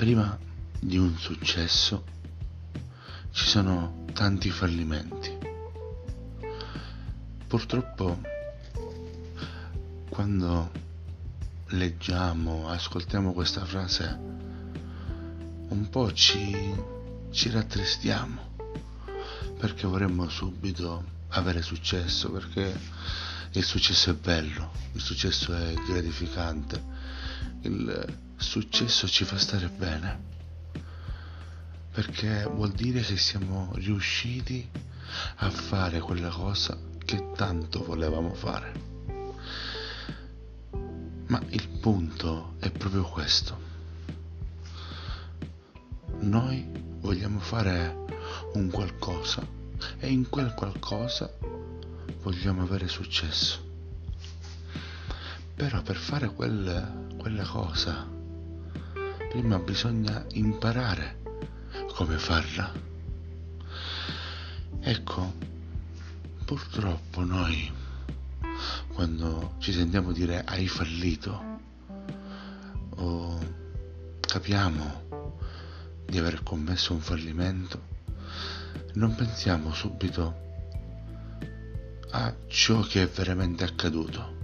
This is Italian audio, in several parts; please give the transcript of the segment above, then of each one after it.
prima di un successo ci sono tanti fallimenti. Purtroppo quando leggiamo, ascoltiamo questa frase, un po' ci, ci rattristiamo perché vorremmo subito avere successo, perché il successo è bello, il successo è gratificante, il successo ci fa stare bene, perché vuol dire che siamo riusciti a fare quella cosa che tanto volevamo fare. Ma il punto è proprio questo. Noi vogliamo fare un qualcosa e in quel qualcosa vogliamo avere successo. Però per fare quel, quella cosa prima bisogna imparare come farla. Ecco, purtroppo noi quando ci sentiamo dire hai fallito o capiamo di aver commesso un fallimento, non pensiamo subito a ciò che è veramente accaduto.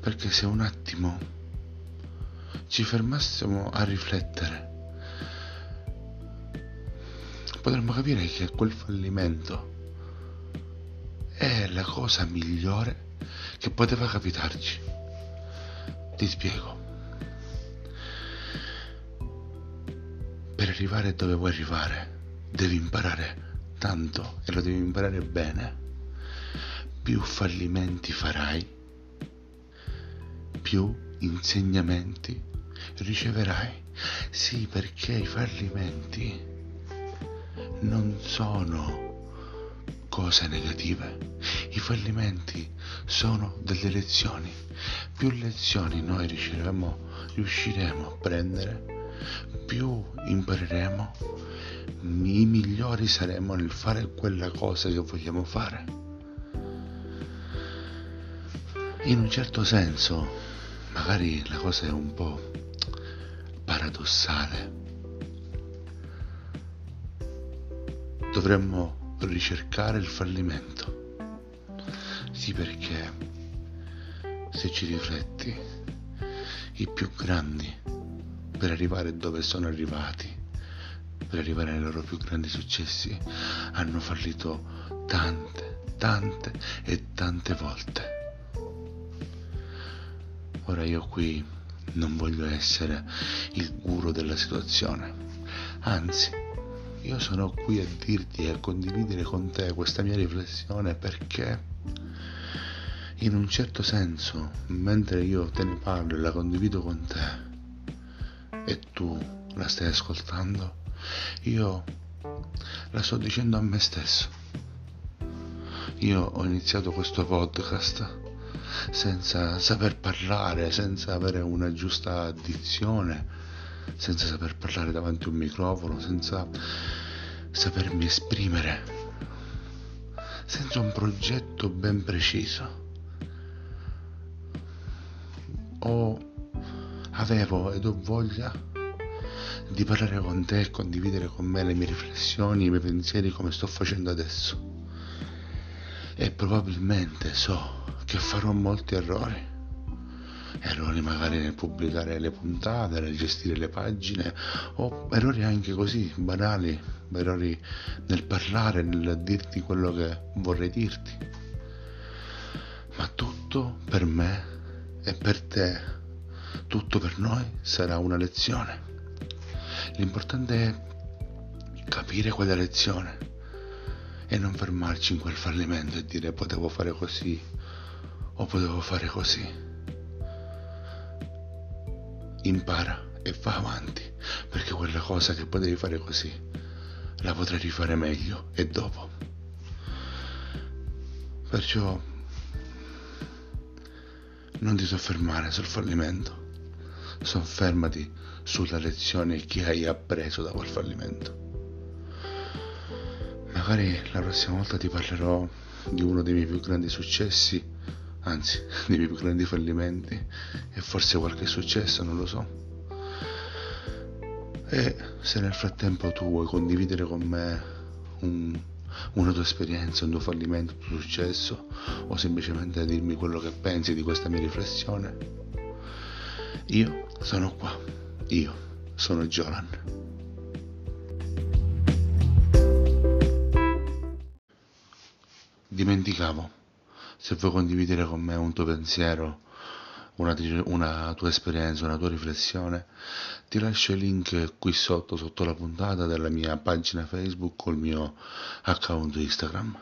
Perché se un attimo ci fermassimo a riflettere, potremmo capire che quel fallimento è la cosa migliore che poteva capitarci. Ti spiego. Per arrivare dove vuoi arrivare, devi imparare tanto e lo devi imparare bene. Più fallimenti farai, più insegnamenti riceverai. Sì, perché i fallimenti non sono cose negative. I fallimenti sono delle lezioni. Più lezioni noi riusciremo, riusciremo a prendere, più impareremo, i migliori saremo nel fare quella cosa che vogliamo fare. In un certo senso, magari la cosa è un po' paradossale. Dovremmo ricercare il fallimento. Sì perché, se ci rifletti, i più grandi, per arrivare dove sono arrivati, per arrivare ai loro più grandi successi, hanno fallito tante, tante e tante volte. Ora io qui non voglio essere il guru della situazione, anzi io sono qui a dirti e a condividere con te questa mia riflessione perché in un certo senso, mentre io te ne parlo e la condivido con te e tu la stai ascoltando, io la sto dicendo a me stesso. Io ho iniziato questo podcast senza saper parlare, senza avere una giusta dizione senza saper parlare davanti a un microfono, senza sapermi esprimere, senza un progetto ben preciso. O avevo ed ho voglia di parlare con te e condividere con me le mie riflessioni, i miei pensieri come sto facendo adesso. E probabilmente so che farò molti errori errori magari nel pubblicare le puntate, nel gestire le pagine o errori anche così banali, errori nel parlare, nel dirti quello che vorrei dirti. Ma tutto per me e per te, tutto per noi sarà una lezione. L'importante è capire quella lezione e non fermarci in quel fallimento e dire potevo fare così o potevo fare così impara e va avanti, perché quella cosa che potevi fare così la potrai rifare meglio e dopo. Perciò non ti soffermare sul fallimento, soffermati sulla lezione che hai appreso da quel fallimento. Magari la prossima volta ti parlerò di uno dei miei più grandi successi anzi dei miei più grandi fallimenti e forse qualche successo, non lo so. E se nel frattempo tu vuoi condividere con me un, una tua esperienza, un tuo fallimento, un tuo successo, o semplicemente dirmi quello che pensi di questa mia riflessione, io sono qua. Io sono Jolan. Dimenticavo, se vuoi condividere con me un tuo pensiero, una, una, tua esperienza, una tua riflessione, ti lascio il link qui sotto, sotto la puntata della mia pagina Facebook col mio account Instagram.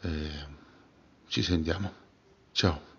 E ci sentiamo. Ciao.